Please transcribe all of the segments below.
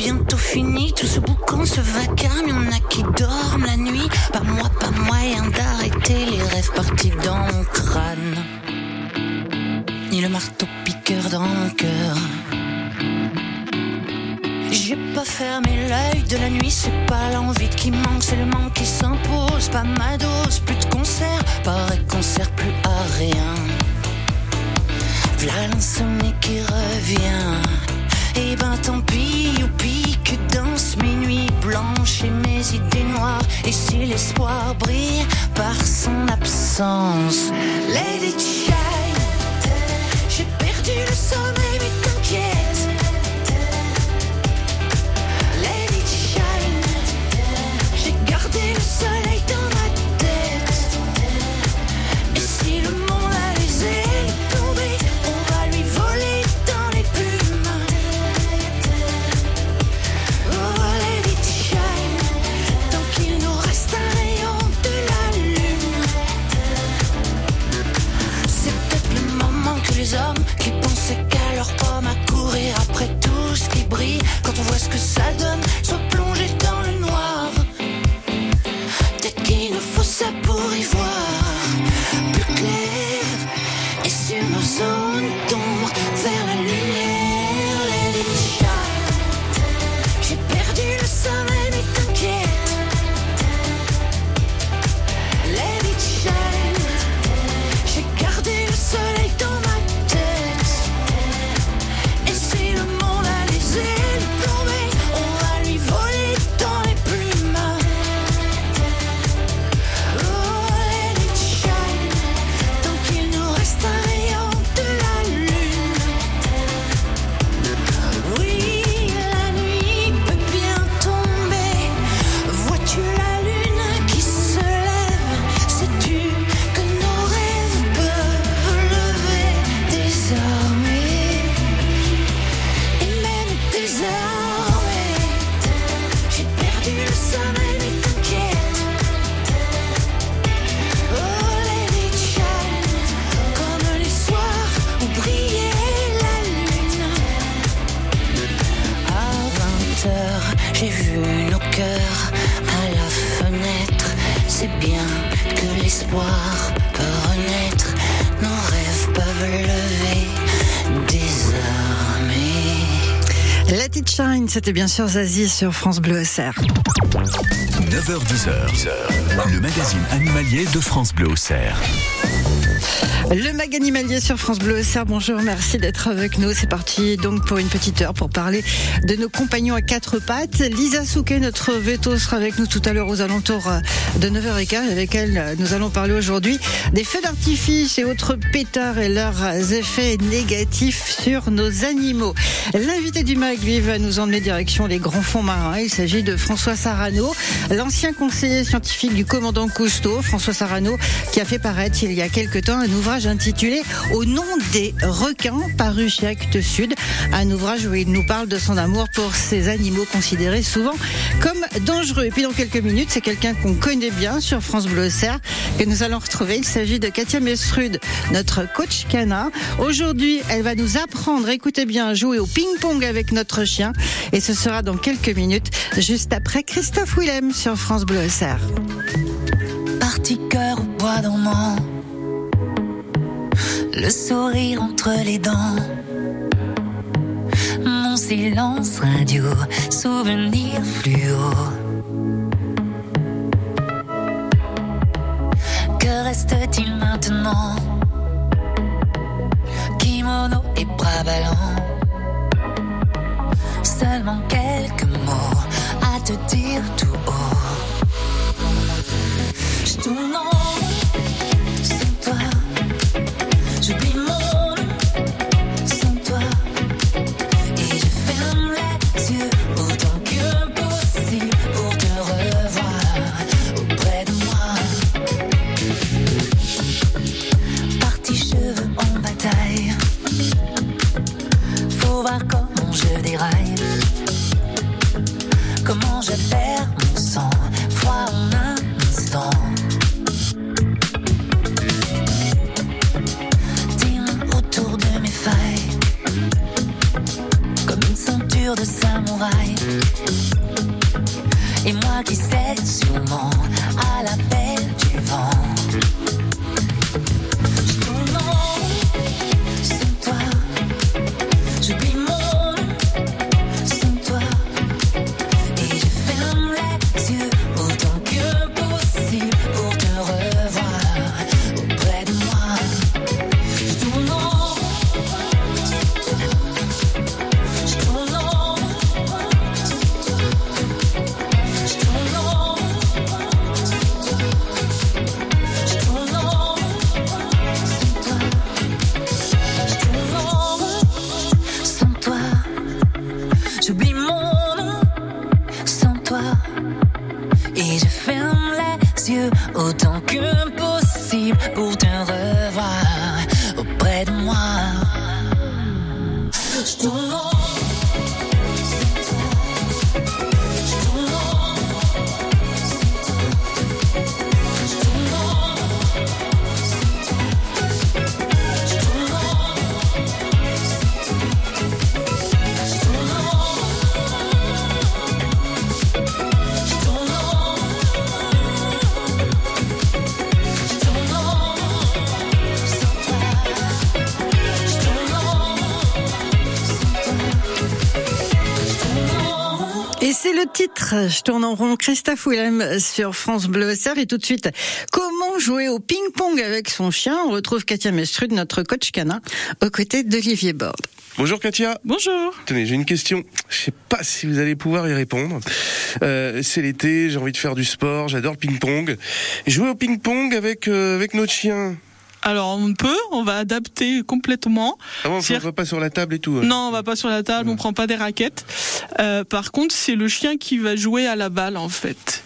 bientôt fini. Tout ce boucan, ce vacarme, y en a qui dorment la nuit. Pas moi, pas moyen d'arrêter les rêves partis dans mon crâne. Ni le marteau piqueur dans mon cœur. J'ai pas fermé l'œil de la nuit, c'est pas l'envie qui manque, c'est le manque qui s'impose. Pas ma dose, plus de concert, pareil qu'on sert plus à rien. V'là l'insomnie qui revient. Et ben tant pis, youpi, que dansent mes nuits blanches et mes idées noires. Et si l'espoir brille par son absence, Lady Child, j'ai perdu le sommeil, que l'espoir peut renaître. Nos rêves peuvent lever désormais. Let It Shine, c'était bien sûr Zazie sur France Bleu SR. 9h10h, le magazine animalier de France Bleu Auxerre. Le mag animalier sur France Bleu SR, bonjour, merci d'être avec nous. C'est parti donc pour une petite heure pour parler de nos compagnons à quatre pattes. Lisa Souquet, notre veto, sera avec nous tout à l'heure aux alentours de 9h15. Avec elle, nous allons parler aujourd'hui des feux d'artifice et autres pétards et leurs effets négatifs sur nos animaux. L'invité du mag, lui, va nous emmener direction les grands fonds marins. Il s'agit de François Sarano, l'ancien conseiller scientifique du commandant Cousteau, François Sarano, qui a fait paraître il y a quelque temps un ouvrage intitulé Au nom des requins, paru chez Actes Sud. Un ouvrage où il nous parle de son amour pour ces animaux considérés souvent comme dangereux. Et puis dans quelques minutes, c'est quelqu'un qu'on connaît bien sur France Bleu Auxerre que nous allons retrouver. Il s'agit de Katia Mesrud, notre coach canin. Aujourd'hui, elle va nous apprendre, écoutez bien, à jouer au ping-pong avec notre chien. Et ce sera dans quelques minutes, juste après Christophe Willem sur France Bleu Auxerre. Parti cœur au bois le sourire entre les dents. Mon silence radio, souvenir fluo. Que reste-t-il maintenant? Kimono et bras ballants. Seulement quelques mots à te dire tout haut. Je tourne en Je tourne en rond. Christophe Willem sur France Bleu Serre. Et tout de suite, comment jouer au ping-pong avec son chien? On retrouve Katia Mestrud, notre coach canin, aux côtés d'Olivier Borde. Bonjour Katia. Bonjour. Tenez, j'ai une question. Je sais pas si vous allez pouvoir y répondre. Euh, c'est l'été, j'ai envie de faire du sport, j'adore le ping-pong. Jouer au ping-pong avec, euh, avec notre chien, alors on peut, on va adapter complètement. Ah bon, on va pas sur la table et tout. hein. Non, on va pas sur la table, on prend pas des raquettes. Euh, par contre, c'est le chien qui va jouer à la balle en fait.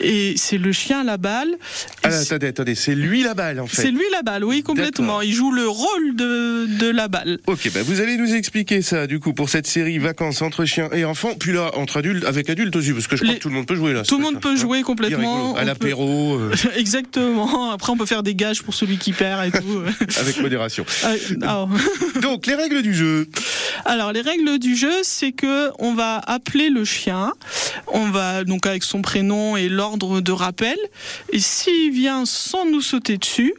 Et c'est le chien à la balle. Ah, attendez, attendez, c'est lui la balle en fait. c'est lui la balle, oui, complètement. Il joue le rôle de, de la balle. Ok, bah vous allez nous expliquer ça du coup pour cette série vacances entre chiens et enfants, puis là entre adultes, avec adultes aussi, parce que je crois que tout le monde peut jouer là. Tout le monde peut hein. jouer complètement. À peut- l'apéro, euh, Exactement. Après, on peut faire des gages pour celui qui perd et tout. avec modération. Ah, ah. Donc les règles du jeu. Alors les règles du jeu, c'est que on va appeler le chien, on va donc avec son prénom et l'ordre de rappel, et s'il vient sans nous sauter dessus,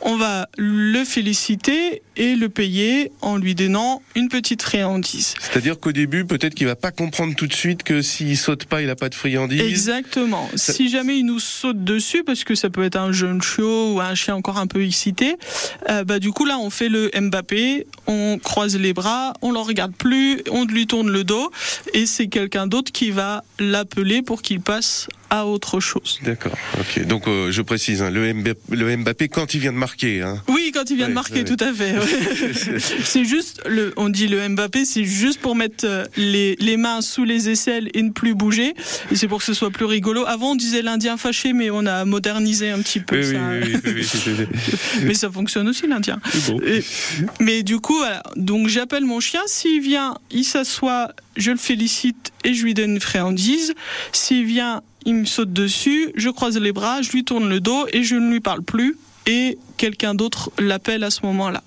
on va le féliciter et le payer en lui donnant une petite friandise. C'est-à-dire qu'au début, peut-être qu'il va pas comprendre tout de suite que s'il saute pas, il a pas de friandises. Exactement. Si jamais il nous saute dessus, parce que ça peut être un jeune chiot ou un chien encore un peu excité, euh, bah du coup là on fait le Mbappé, on croise les bras, on le regarde plus, on lui tourne le dos, et c'est quelqu'un d'autre qui va l'appeler pour qu'il passe à autre chose. D'accord. Ok. Donc euh, je précise, hein, le, Mbappé, le Mbappé quand il vient de marquer. Hein. Oui, quand il vient Ouais, de marquer, ouais. tout à fait. ouais. c'est juste, le, on dit le Mbappé, c'est juste pour mettre euh, les, les mains sous les aisselles et ne plus bouger. Et c'est pour que ce soit plus rigolo. Avant, on disait l'Indien fâché, mais on a modernisé un petit peu Oui, ça. oui, oui, Mais ça fonctionne aussi, l'Indien. bon. Mais du coup, voilà. donc j'appelle mon chien. S'il vient, il s'assoit, je le félicite et je lui donne une friandise. S'il vient, il me saute dessus, je croise les bras, je lui tourne le dos et je ne lui parle plus. Et quelqu'un d'autre l'appelle à ce moment-là.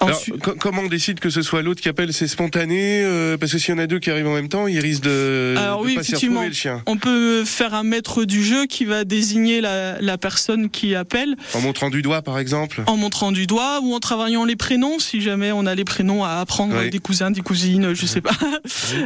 Alors, Ensuite- comment on décide que ce soit l'autre qui appelle C'est spontané euh, Parce que s'il y en a deux qui arrivent en même temps, il risque de Alors de oui, pas effectivement. le chien. On peut faire un maître du jeu qui va désigner la, la personne qui appelle En montrant du doigt, par exemple. en montrant du doigt ou en travaillant les prénoms si jamais on a les prénoms à apprendre Oui. des cousins, des cousines, je sais pas.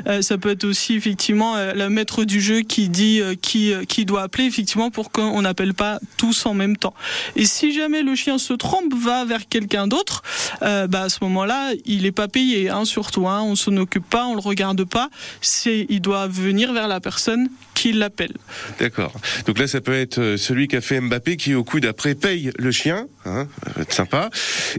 Euh, ça peut être aussi effectivement euh, le maître du jeu qui dit euh, qui qui doit appeler effectivement pour qu'on n'appelle pas tous en même temps. Et si jamais le chien se trompe, va vers quelqu'un d'autre, euh, bah à ce moment-là, il est pas payé, hein, surtout. Hein, on s'en occupe pas, on le regarde pas. C'est il doit venir vers la personne qui l'appelle. D'accord. Donc là, ça peut être euh, celui qui a fait Mbappé qui, au coup d'après, paye le chien. Hein, ça va être sympa.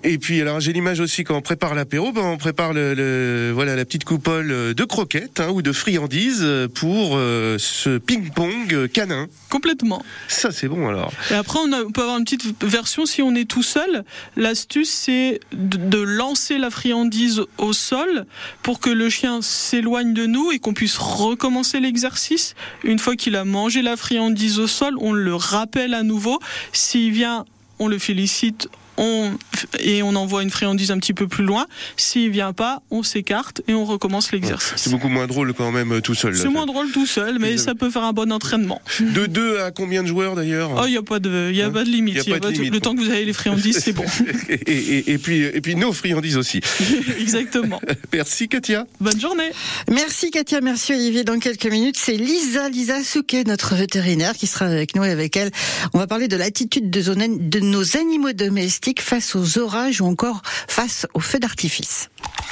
Et puis, alors, j'ai l'image aussi quand on prépare l'apéro, ben, on prépare le, le- voilà, la petite coupole de croquettes hein, ou de friandises euh, pour euh, ce ping-pong euh, canin. Complètement. Ça, c'est bon alors. Et après, on, a- on peut avoir une petite version si on est tout seul. L'astuce, c'est de, de lancer la friandise au sol pour que le chien s'éloigne de nous et qu'on puisse recommencer l'exercice. Une fois qu'il a mangé la friandise au sol, on le rappelle à nouveau. S'il vient, on le félicite. On, et on envoie une friandise un petit peu plus loin. S'il vient pas, on s'écarte et on recommence C'est l'exercice. beaucoup moins drôle quand même euh, tout seul. C'est moins drôle tout seul, mais ça peut faire un bon entraînement. De deux à combien de joueurs d'ailleurs Oh, il n'y a pas de, il y a Hein pas de limite. Y a Y a pas de pas de- limite, le temps que vous avez les friandises, c'est bon. et, et- et puis, et puis nos friandises aussi. Exactement. Merci Katia. Bonne journée. Merci Katia, merci Olivier. Dans quelques minutes, c'est Lisa, Lisa Souquet, notre vétérinaire, qui sera avec nous et avec elle. On va parler de l'attitude de nos animaux domestiques face aux orages ou encore face aux feux d'artifice.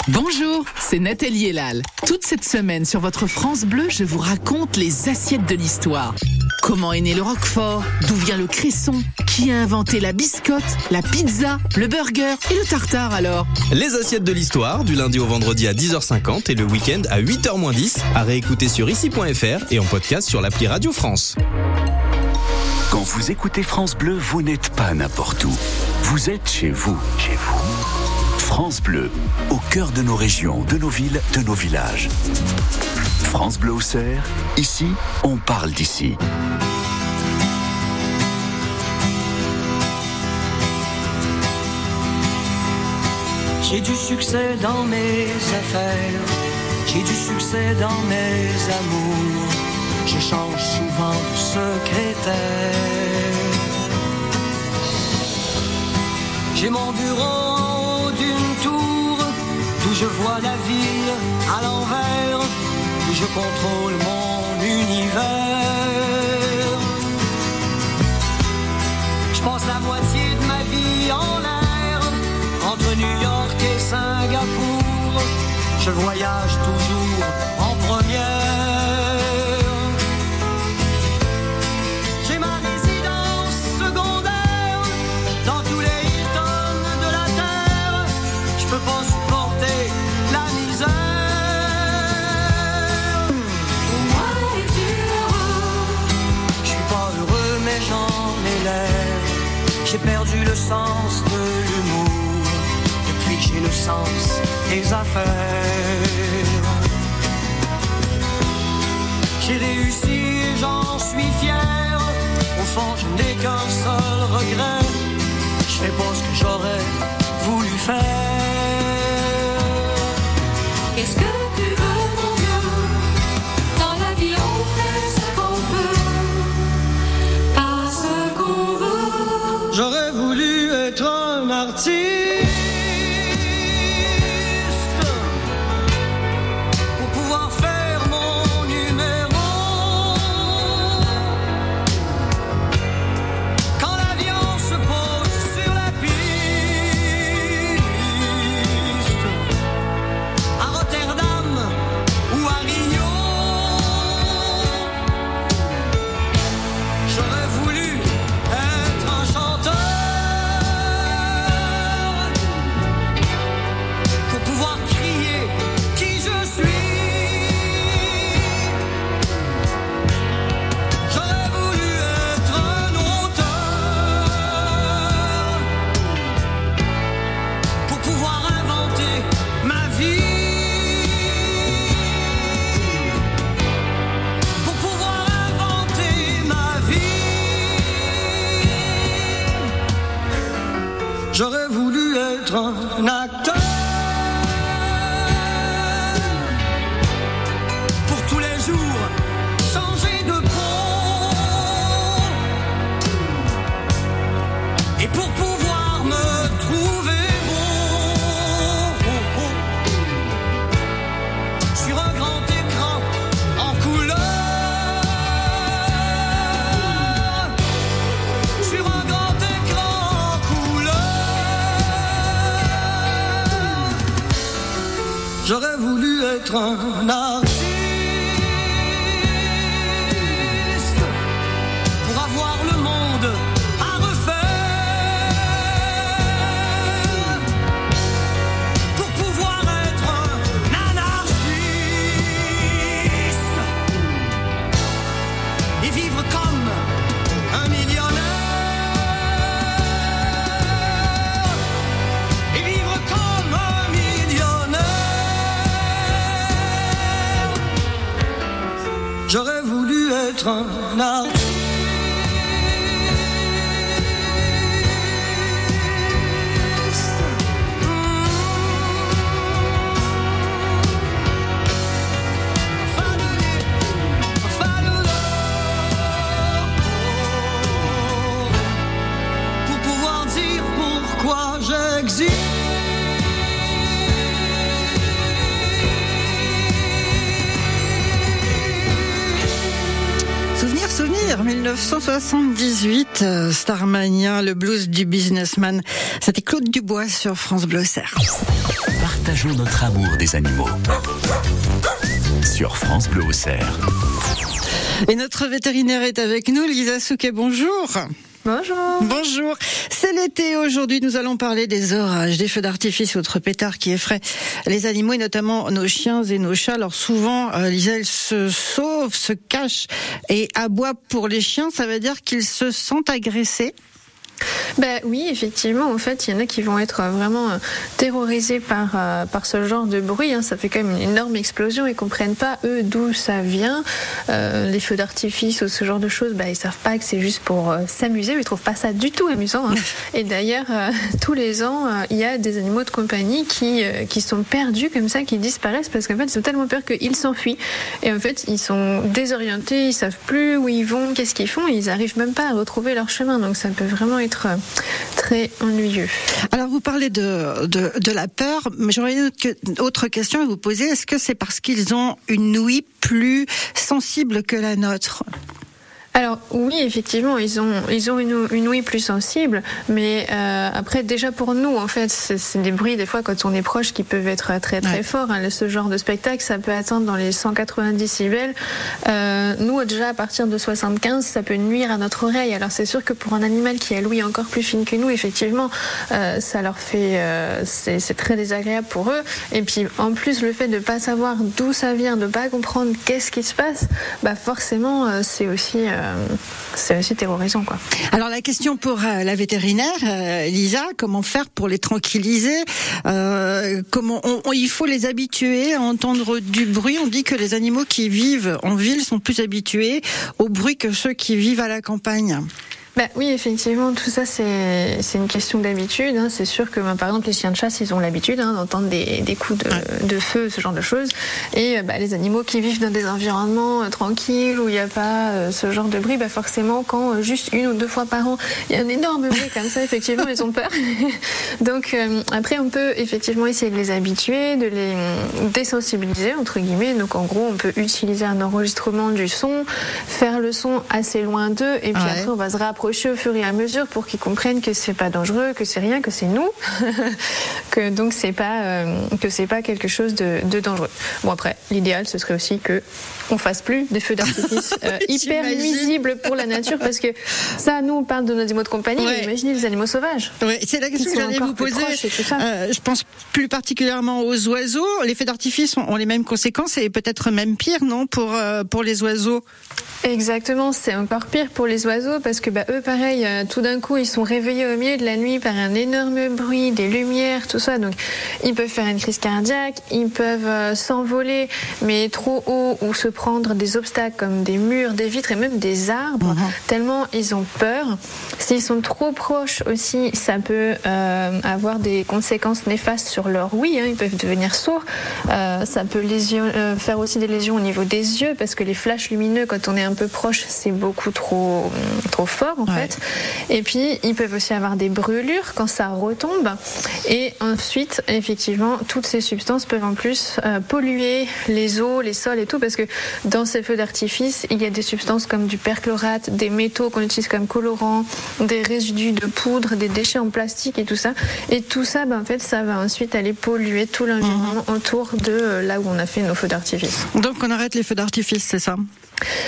Bonjour, c'est Nathalie Elal. Toute cette semaine sur votre France Bleu, je vous raconte les assiettes de l'histoire. Comment est né le Roquefort? D'où vient le cresson? Qui a inventé la biscotte, la pizza, le burger? Et le tartare alors? Les assiettes de l'histoire, du lundi au vendredi à 10h50 et le week-end à 8h10, à réécouter sur ici.fr et en podcast sur l'appli Radio France. Quand vous écoutez France Bleu, vous n'êtes pas n'importe où. Vous êtes chez vous. Chez vous. France Bleu, au cœur de nos régions, de nos villes, de nos villages. France Bleu Auxerre, ici, on parle d'ici. J'ai du succès dans mes affaires, j'ai du succès dans mes amours. Je change souvent de secrétaire. J'ai mon bureau d'une tour, d'où je vois la ville à l'envers, où je contrôle mon univers. Je passe la moitié de ma vie en l'air, entre New York et Singapour. Je voyage toujours J'ai perdu le sens de l'humour depuis que j'ai le sens des affaires. J'ai réussi et j'en suis fier. Au fond, je n'ai qu'un seul regret. Je fais pas ce que j'aurais voulu faire. J'aurais voulu être un acteur J'aurais voulu être un artiste voulu être 1978, euh, Starmania, le blues du businessman. C'était Claude Dubois sur France Bleu Cerf. Partageons notre amour des animaux. Sur France Bleu Auxerre. Et notre vétérinaire est avec nous, Lisa Souquet, bonjour. Bonjour. Bonjour. C'est l'été aujourd'hui. Nous allons parler des orages, des feux d'artifice, autres pétards qui effraient les animaux et notamment nos chiens et nos chats. Alors souvent, euh, Lisa, se sauvent, se cachent et aboient pour les chiens. Ça veut dire qu'ils se sentent agressés. Ben oui, effectivement, en fait, il y en a qui vont être vraiment euh, terrorisés par, euh, par ce genre de bruit. Hein. Ça fait quand même une énorme explosion. Ils comprennent pas, eux, d'où ça vient. Euh, les feux d'artifice ou ce genre de choses, ben, ils savent pas que c'est juste pour s'amuser. Ils trouvent pas ça du tout amusant. Hein. Et d'ailleurs, tous les ans, il y a des animaux de compagnie qui, qui sont perdus comme ça, qui disparaissent parce qu'en fait, ils ont tellement peur qu'ils s'enfuient. Et en fait, ils sont désorientés, ils savent plus où ils vont, qu'est-ce qu'ils font. ils arrivent même pas à retrouver leur chemin. Donc ça peut vraiment être très ennuyeux. Alors vous parlez de, la peur, mais j'aurais une autre question à vous poser. Est-ce que c'est parce qu'ils ont une ouïe plus sensible que la nôtre? Alors oui, effectivement, ils ont ils ont une, une ouïe plus sensible, mais euh, après déjà pour nous, en fait, c'est des bruits des fois quand on est proche qui peuvent être très très forts. Hein. Ce genre de spectacle, ça peut atteindre dans les 190 décibels. Euh, nous déjà à partir de 75, ça peut nuire à notre oreille. Alors c'est sûr que pour un animal qui a l'ouïe encore plus fine que nous, effectivement, euh, ça leur fait euh, c'est très désagréable pour eux. Et puis en plus le fait de pas savoir d'où ça vient, de pas comprendre qu'est-ce qui se passe, bah forcément euh, c'est aussi euh, c'est aussi terrorisant. Quoi. Alors la question pour euh, la vétérinaire, euh, Lisa, comment faire pour les tranquilliser Comment il faut les habituer à entendre du bruit On dit que les animaux qui vivent en ville sont plus habitués au bruit que ceux qui vivent à la campagne. Bah, oui, effectivement, tout ça, c'est une question d'habitude. Hein. C'est sûr que, bah, par exemple, les chiens de chasse, ils ont l'habitude hein, d'entendre des, des, coups de, de, feu, ce genre de choses. Et bah, les animaux qui vivent dans des environnements euh, tranquilles, où il n'y a pas euh, ce genre de bruit, bah, forcément, quand euh, juste une ou deux fois par an, il y a un énorme bruit comme ça, effectivement, ils ont peur. Donc, après, on peut effectivement essayer de les habituer, de les désensibiliser, entre guillemets. Donc, en gros, on peut utiliser un enregistrement du son, faire le son assez loin d'eux, et puis après, on va se rapprocher au fur et à mesure pour qu'ils comprennent que c'est pas dangereux, que c'est rien, que c'est nous, que donc c'est pas euh, que c'est pas quelque chose de, dangereux. Bon après, l'idéal ce serait aussi que on fasse plus des feux d'artifice euh, hyper nuisibles pour la nature parce que ça, nous on parle de nos animaux de compagnie, mais imaginez les animaux sauvages. C'est la question que j'allais vous poser. Euh, je pense plus particulièrement aux oiseaux. Les feux d'artifice ont, les mêmes conséquences et peut-être même pire, non, pour pour les oiseaux. Exactement, c'est encore pire pour les oiseaux parce que bah, eux, pareil, euh, tout d'un coup, ils sont réveillés au milieu de la nuit par un énorme bruit, des lumières, tout ça. Donc, ils peuvent faire une crise cardiaque, ils peuvent euh, s'envoler, mais trop haut ou se prendre des obstacles comme des murs, des vitres et même des arbres, mhm. tellement ils ont peur. S'ils sont trop proches aussi, ça peut euh, avoir des conséquences néfastes sur leur oui, hein, ils peuvent devenir sourds. ça peut faire aussi des lésions au niveau des yeux parce que les flashs lumineux, quand on est un un peu proche, c'est beaucoup trop, trop fort en fait. Et puis, ils peuvent aussi avoir des brûlures quand ça retombe. Et ensuite, effectivement, toutes ces substances peuvent en plus euh, polluer les eaux, les sols et tout, parce que dans ces feux d'artifice, il y a des substances comme du perchlorate, des métaux qu'on utilise comme colorant, des résidus de poudre, des déchets en plastique et tout ça. Et tout ça, ben, en fait, ça va ensuite aller polluer tout l'environnement mhm. autour de euh, là où on a fait nos feux d'artifice. Donc on arrête les feux d'artifice, c'est ça?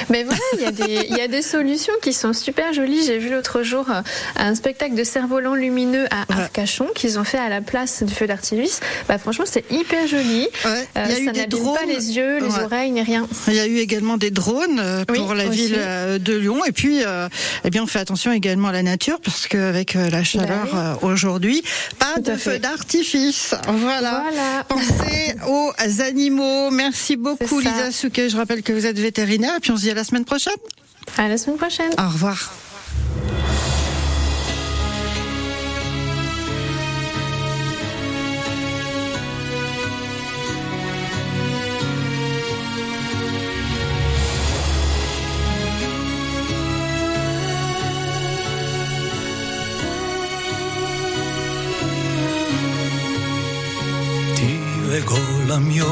Mais voilà, il y, a des, il y a des solutions qui sont super jolies. J'ai vu l'autre jour euh, un spectacle de cerf-volant lumineux à Arcachon qu'ils ont fait à la place du feu d'artifice. Bah, franchement, c'est hyper joli. Ouais. Euh, il y a eu des drones. pas les yeux, les oreilles, ni rien. Il y a eu également des drones euh, pour la ville de Lyon. Et puis, eh bien, on fait attention également à la nature parce qu'avec la chaleur bah aujourd'hui, pas de feu d'artifice. Voilà. voilà. Pensez aux animaux. Merci beaucoup, Lisa Souquet. Je rappelle que vous êtes vétérinaire puis on se dit à la semaine prochaine. À la semaine prochaine. Au revoir. la mia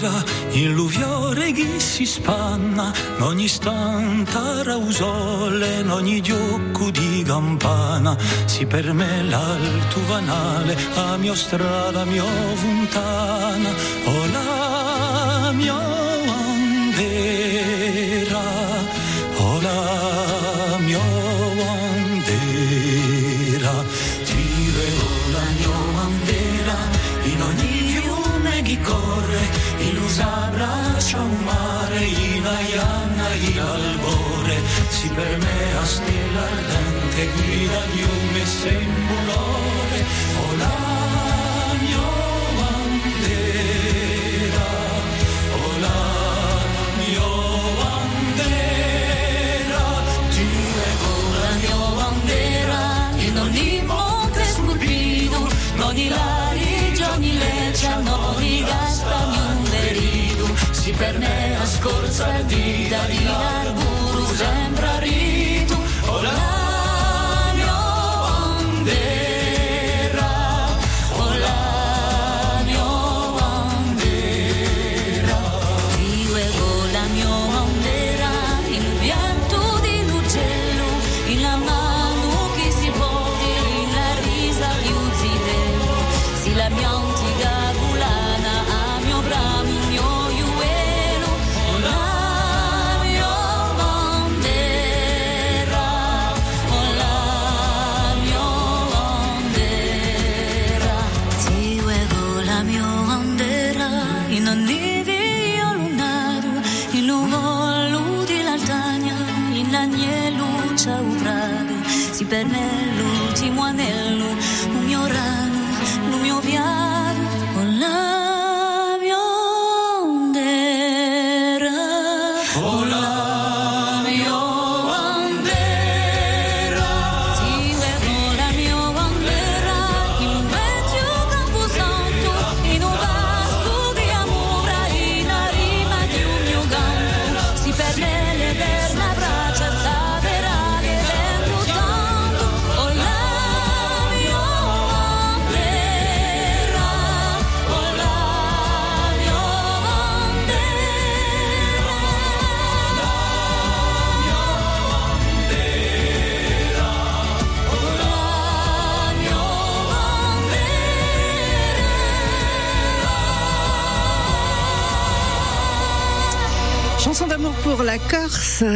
bandera in l'uviore che si spanna, in ogni stanta rausole, in ogni diocco di campana, si per me l'alto vanale, a mia strada, mia fontana, oh la permea stella ardente guida di un messembolore o la mia bandera o la mia bandera ti leggo la mia bandera in ogni monte scolpito ogni larigia ogni leccia ogni gasta ogni verido si permea scorza di arburu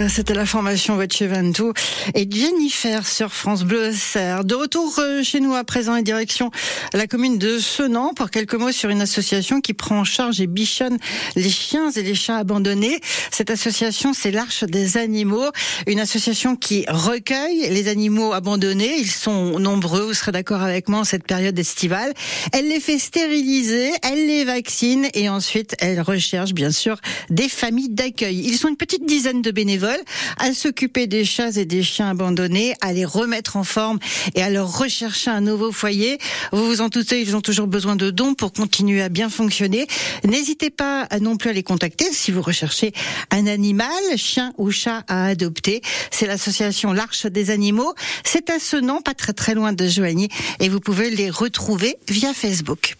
c'était la formation Ventou et Jennifer sur France Bleu Serre. De retour euh, chez nous à présent et direction la commune de Senan pour quelques mots sur une association qui prend en charge et bichonne les chiens et les chats abandonnés. Cette association, c'est l'Arche des animaux, une association qui recueille les animaux abandonnés. Ils sont nombreux, vous serez d'accord avec moi en cette période estivale. Elle les fait stériliser, elle les vaccine et ensuite elle recherche bien sûr des familles d'accueil. Ils sont une petite dizaine de bénévoles à s'occuper des chats et des chiens abandonnés, à les remettre en forme et à leur rechercher un nouveau foyer. Vous vous en doutez, ils ont toujours besoin de dons pour continuer à bien fonctionner. N'hésitez pas non plus à les contacter si vous recherchez un animal, chien ou chat à adopter. C'est l'association L'Arche des Animaux. C'est à ce nom, pas très très loin de Joigny, et vous pouvez les retrouver via Facebook.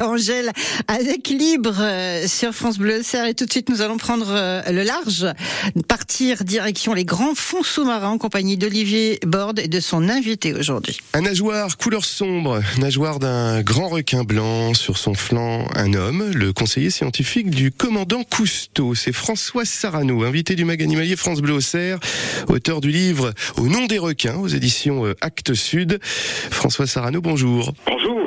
Angèle avec Libre euh, sur France Bleu Serre. Et tout de suite, nous allons prendre euh, le large, partir direction les grands fonds sous-marins en compagnie d'Olivier Borde et de son invité aujourd'hui. Un nageoire couleur sombre, nageoire d'un grand requin blanc, sur son flanc un homme, le conseiller scientifique du commandant Cousteau. C'est François Sarano, invité du mag animalier France Bleu Auxerre, auteur du livre Au nom des requins aux éditions euh, Actes Sud. François Sarano, bonjour. Bonjour.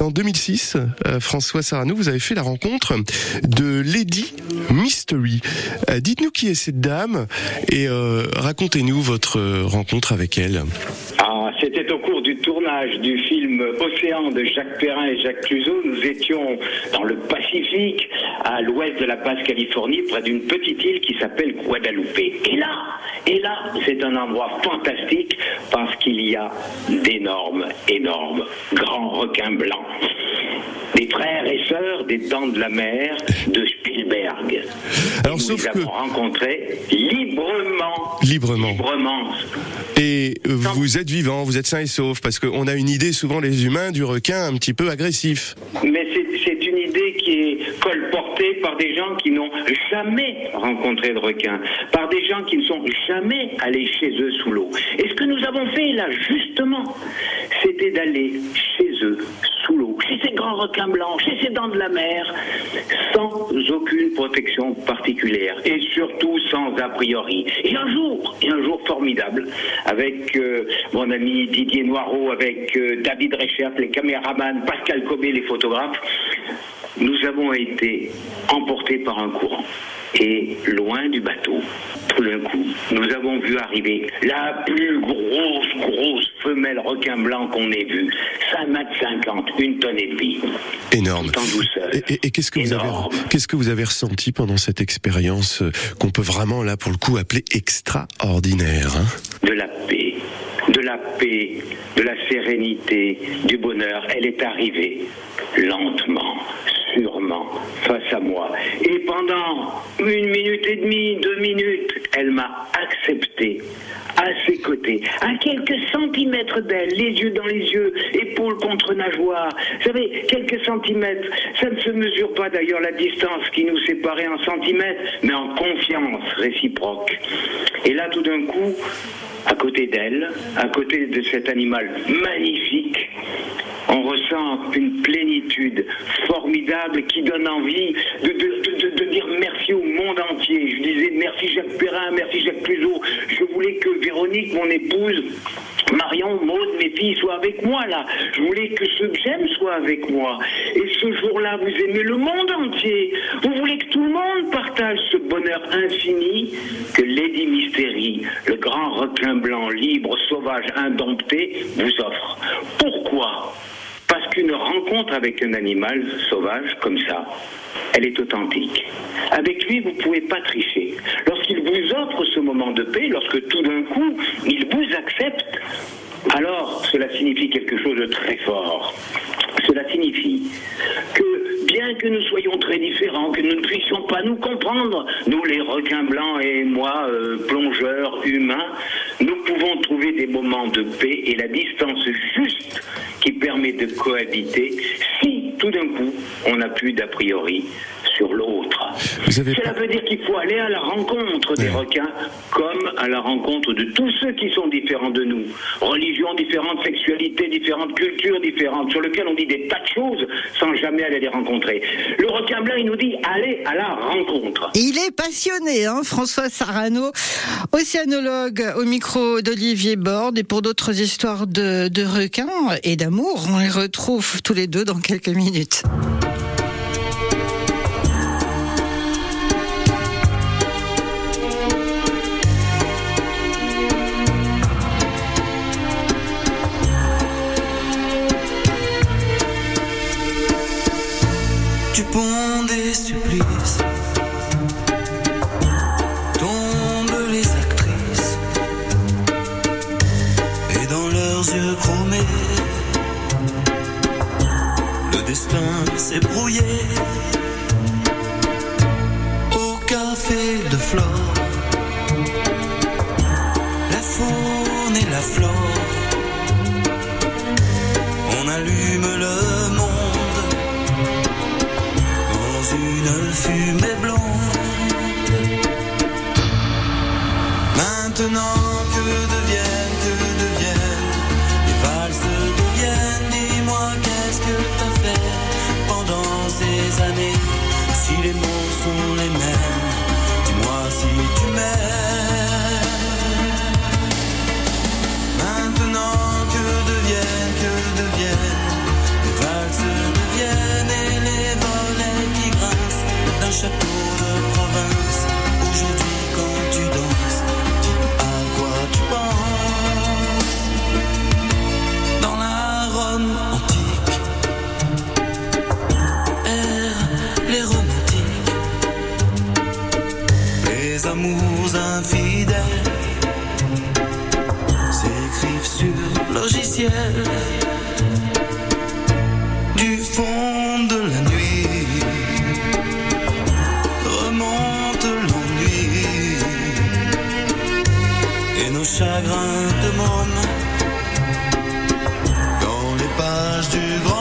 En 2006, euh, François Sarano, vous avez fait la rencontre de Lady Mystery. Euh, Dites-nous qui est cette dame et euh, racontez-nous votre rencontre avec elle. Ah, c'était au cours du tournage du film Océan de Jacques Perrin et Jacques Cluzot. Nous étions dans le Pacifique, à l'ouest de la Basse-Californie, près d'une petite île qui s'appelle Guadalupe. Et là, et là, c'est un endroit fantastique parce qu'il y a d'énormes, énormes, grands requins blancs. Des frères et sœurs des dents de la mer de Spielberg. Alors, Et nous sauf les que- avons rencontrés librement. Librement. Librement. Et euh, vous êtes vivant, vous êtes sain et sauf, parce qu'on a une idée souvent les humains du requin un petit peu agressif. Mais c'est c'est une idée qui est par des gens qui n'ont jamais rencontré de requin, par des gens qui ne sont jamais allés chez eux sous l'eau. Et ce que nous avons fait là, justement, c'était d'aller chez eux sous l'eau, chez ces grands requins blancs, chez ces dents de la mer, sans aucune protection particulière et surtout sans a priori. Et un jour, et un jour formidable, avec euh, mon ami Didier Noireau, avec euh, David Reichert, les caméramans, Pascal Cobé, les photographes, nous avons été emportés par un courant. Et loin du bateau, tout d'un coup, nous avons vu arriver la plus grosse, grosse femelle requin blanc qu'on ait vue. 5 mètres 50, une tonne et demie. Énorme. Tout en douceur. Et, et- et qu'est-ce que vous avez, Énorme. qu'est-ce que vous avez ressenti pendant cette expérience euh, qu'on peut vraiment là pour le coup appeler extraordinaire hein? De la paix, de la paix, de la sérénité, du bonheur. Elle est arrivée lentement, face à moi. Et pendant une minute et demie, deux minutes, elle m'a accepté à ses côtés, à quelques centimètres d'elle, les yeux dans les yeux, épaule contre nageoire. Vous savez, quelques centimètres, ça ne se mesure pas d'ailleurs la distance qui nous séparait en centimètres, mais en confiance réciproque. Et là, tout d'un coup, à côté d'elle, à côté de cet animal magnifique, on ressent une plénitude formidable qui donne envie de, dire merci au monde entier. Je disais merci Jacques Perrin, merci Jacques Cluzot. Je voulais que Véronique, mon épouse, Marion, Maud, mes filles soient avec moi là. Je voulais que ceux que j'aime soient avec moi. Et ce jour-là, vous aimez le monde entier. Vous voulez que tout le monde partage ce bonheur infini que Lady Mystery, le grand requin blanc, libre, sauvage, indompté, vous offre. Pourquoi? Parce qu'une rencontre avec un animal sauvage comme ça, elle est authentique. Avec lui, vous ne pouvez pas tricher. Lorsqu'il vous offre ce moment de paix, lorsque tout d'un coup, il vous accepte, alors cela signifie quelque chose de très fort. Cela signifie que bien que nous soyons très différents, que nous ne puissions pas nous comprendre, nous les requins blancs et moi, euh, plongeurs humains, nous pouvons trouver des moments de paix et la distance juste qui permet de cohabiter si tout d'un coup on n'a plus d'a priori sur l'autre. Cela veut dire qu'il faut aller à la rencontre des requins comme à la rencontre de tous ceux qui sont différents de nous. Religions différentes, sexualités différentes, cultures différentes, sur lesquelles on dit des tas de choses sans jamais aller les rencontrer. Le requin blanc, il nous dit allez à la rencontre. Il est passionné, hein, François Sarano, océanologue au micro d'Olivier Borde. Et pour d'autres histoires de, de requins et d'amour, on les retrouve tous les deux dans quelques minutes. La faune et la flore allume le monde dans une fumée blonde. Du fond de la nuit remonte l'ennui. Et nos chagrins de môme dans les pages du grand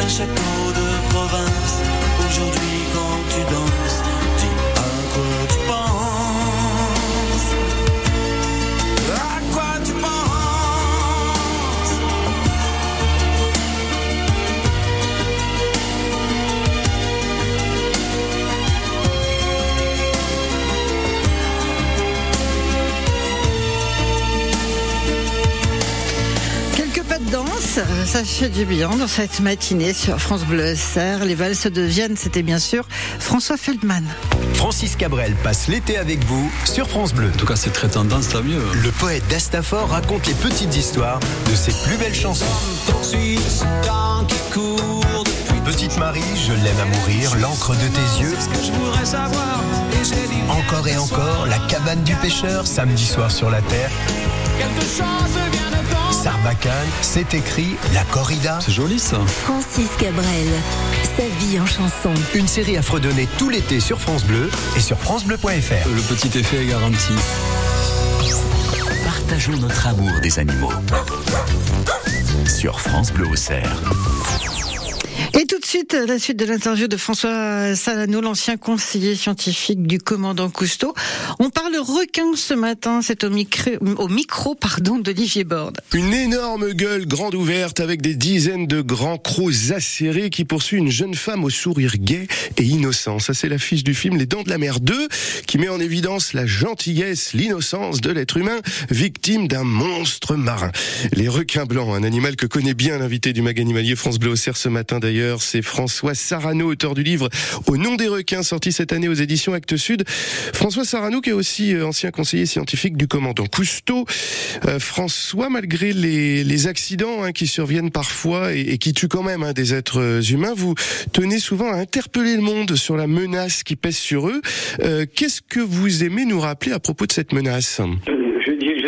D'un château de province. Aujourd'hui quand tu danses de ça fait du bien dans cette matinée sur France Bleu Serre. Les valses de Vienne, c'était bien sûr François Feldman. Francis Cabrel passe l'été avec vous sur France Bleu. En tout cas, c'est très tendance, ça mieux. Le poète d'Astafor raconte les petites histoires de ses plus belles chansons. Petite Marie, je l'aime à mourir, l'encre de tes yeux. Encore et encore, la cabane du pêcheur, samedi soir sur la terre. Sarbacane, c'est écrit, la corrida. C'est joli ça. Francis Cabrel, sa vie en chanson. Une série à fredonner tout l'été sur France Bleu et sur FranceBleu.fr. Le petit effet est garanti. Partageons notre amour des animaux. Sur France Bleu Auxerre. Et tout de suite, la suite de l'interview de François Salano, l'ancien conseiller scientifique du commandant Cousteau. On parle requin ce matin, c'est au micro, au micro pardon, d'Olivier Borde. Une énorme gueule grande ouverte avec des dizaines de grands crocs acérés qui poursuit une jeune femme au sourire gai et innocent. Ça, c'est l'affiche du film Les Dents de la Mer 2 qui met en évidence la gentillesse, l'innocence de l'être humain victime d'un monstre marin. Les requins blancs, un animal que connaît bien l'invité du mag animalier France Bleu Auxerre ce matin d'ailleurs, c'est François Sarano, auteur du livre Au nom des requins, sorti cette année aux éditions Actes Sud. François Sarano, qui est aussi euh, ancien conseiller scientifique du commandant Cousteau. Euh, François, malgré les, accidents hein, qui surviennent parfois et, qui tuent quand même hein, des êtres humains, vous tenez souvent à interpeller le monde sur la menace qui pèse sur eux. Euh, Qu'est-ce que vous aimez nous rappeler à propos de cette menace?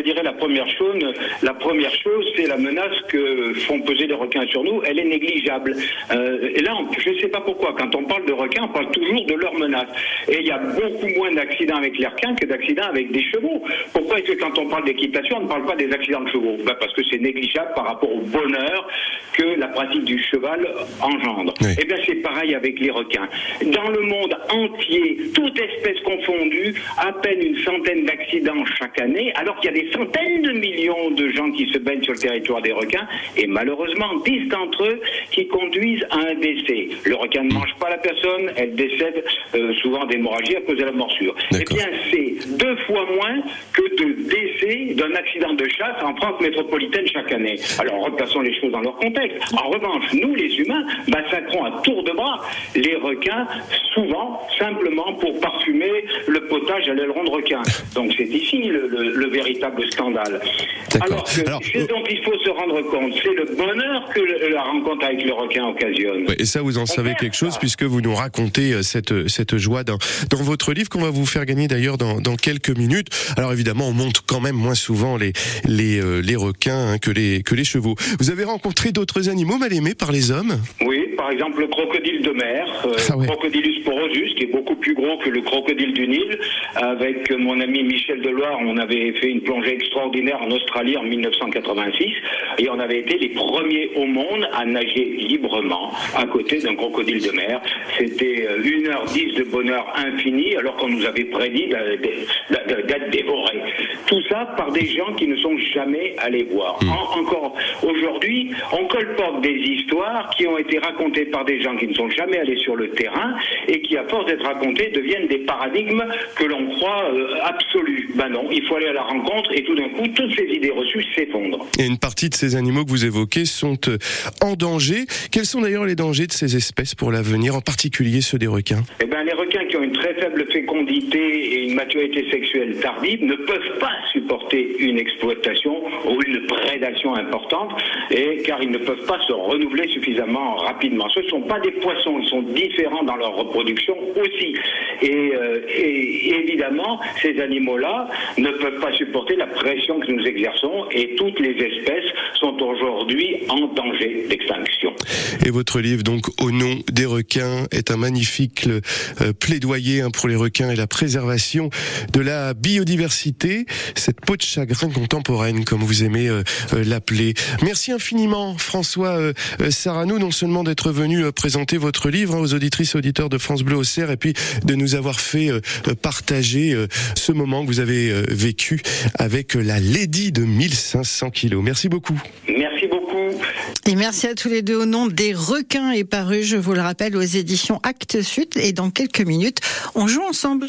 Dirais la première chose, la première chose, c'est la menace que font peser les requins sur nous. Elle est négligeable. Euh, et là, on- je ne sais pas pourquoi. Quand on parle de requins, on parle toujours de leur menace. Et il y a beaucoup moins d'accidents avec les requins que d'accidents avec des chevaux. Pourquoi est-ce que quand on parle d'équitation, on ne parle pas des accidents de chevaux? Ben, Parce que c'est négligeable par rapport au bonheur que la pratique du cheval engendre. Eh bien, c'est pareil avec les requins. Dans le monde entier, toute espèce confondue, à peine une centaine d'accidents chaque année, alors qu'il y a des centaines de millions de gens qui se baignent sur le territoire des requins, et malheureusement, 10 d'entre eux qui conduisent à un décès. Le requin ne mange pas la personne, elle décède euh, souvent d'hémorragie à cause de la morsure. Eh bien, c'est deux fois moins que de décès d'un accident de chasse en France métropolitaine chaque année. Alors, replaçons les choses dans leur contexte. En revanche, nous, les humains, massacrons à tour de bras les requins, souvent, simplement pour parfumer le potage à l'aileron de requin. Donc, c'est ici le, le- le véritable scandale. Alors, que ce dont il faut se rendre compte, c'est le bonheur que le- la rencontre avec le requin occasionne. Ouais, Et ça, vous en savez quelque chose puisque vous nous racontez euh, cette, cette joie dans, dans votre livre qu'on va vous faire gagner d'ailleurs dans, dans quelques minutes. Alors évidemment, on monte quand même moins souvent les, les, euh, les requins hein, que, les, que les chevaux. Vous avez rencontré d'autres animaux mal aimés par les hommes? Oui, par exemple le crocodile de mer, euh, Crocodilus porosus, qui est beaucoup plus gros que le crocodile du Nil. Avec euh, mon ami Michel Deloire, on avait fait une plongée extraordinaire en Australie en 1986 et on avait été les premiers au monde à nager librement à côté d'un crocodile de mer. C'était euh, une heure dix de bonheur infini alors qu'on nous avait prédit d'être dévorés. Tout ça par des gens qui ne sont jamais allés voir. En- encore aujourd'hui, on colporte des histoires qui ont été racontées par des gens qui ne sont jamais allés sur le terrain et qui, à force d'être racontées, deviennent des paradigmes que l'on croit euh, absolus. Ben non, il faut aller à la rencontre et tout d'un coup, toutes ces idées reçues s'effondrent. Et une partie de ces animaux que vous évoquez sont euh, en danger. Quels sont d'ailleurs les dangers de ces espèces pour l'avenir, en particulier ceux des requins? Eh ben, les requins qui une très faible fécondité et une maturité sexuelle tardive ne peuvent pas supporter une exploitation ou une prédation importante, et car ils ne peuvent pas se renouveler suffisamment rapidement. Ce ne sont pas des poissons, ils sont différents dans leur reproduction aussi. Et, euh, et évidemment, ces animaux-là ne peuvent pas supporter la pression que nous exerçons, et toutes les espèces sont aujourd'hui en danger d'extinction. Et votre livre, donc, Au nom des requins, est un magnifique euh, plaidoyer hein, pour les requins et la préservation de la biodiversité, cette peau de chagrin contemporaine, comme vous aimez euh, euh, l'appeler. Merci infiniment, François euh, Saranou, non seulement d'être venu présenter votre livre hein, aux auditrices et auditeurs de France Bleu au Cerf, et puis de nous avoir fait partager ce moment que vous avez vécu avec la Lady de 1500 kilos. Merci beaucoup. Merci beaucoup. Et merci à tous les deux au nom des requins est paru, je vous le rappelle, aux éditions Actes Sud. Et dans quelques minutes, on joue ensemble.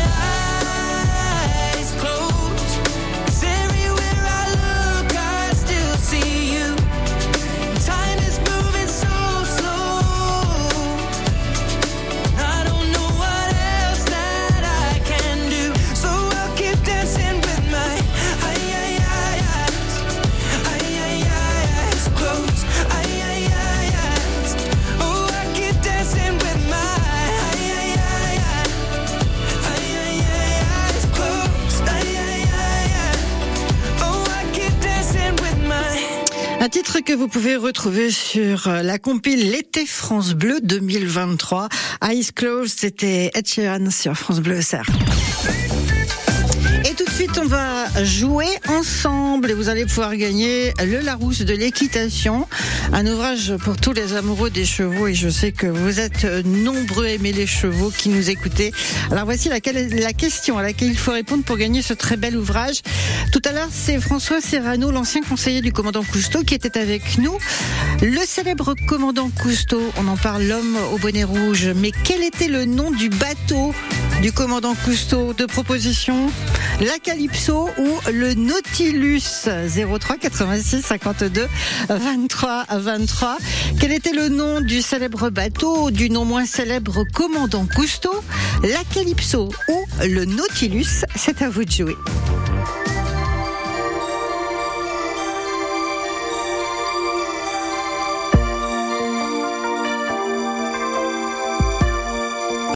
que vous pouvez retrouver sur euh, la compile L'été France Bleu 2023. Eyes Closed, c'était Ed sur France Bleu SR. Suite, on va jouer ensemble et vous allez pouvoir gagner le Larousse de l'équitation, un ouvrage pour tous les amoureux des chevaux et je sais que vous êtes nombreux à aimer les chevaux qui nous écoutez. Alors voici la, question à laquelle il faut répondre pour gagner ce très bel ouvrage. Tout à l'heure, c'est François Serrano, l'ancien conseiller du commandant Cousteau, qui était avec nous. Le célèbre commandant Cousteau, on en parle, l'homme au bonnet rouge. Mais quel était le nom du bateau du commandant Cousteau de proposition? Calypso ou le Nautilus? 03 86 52 23 23. Quel était le nom du célèbre bateau du non moins célèbre commandant Cousteau? La Calypso ou le Nautilus? C'est à vous de jouer.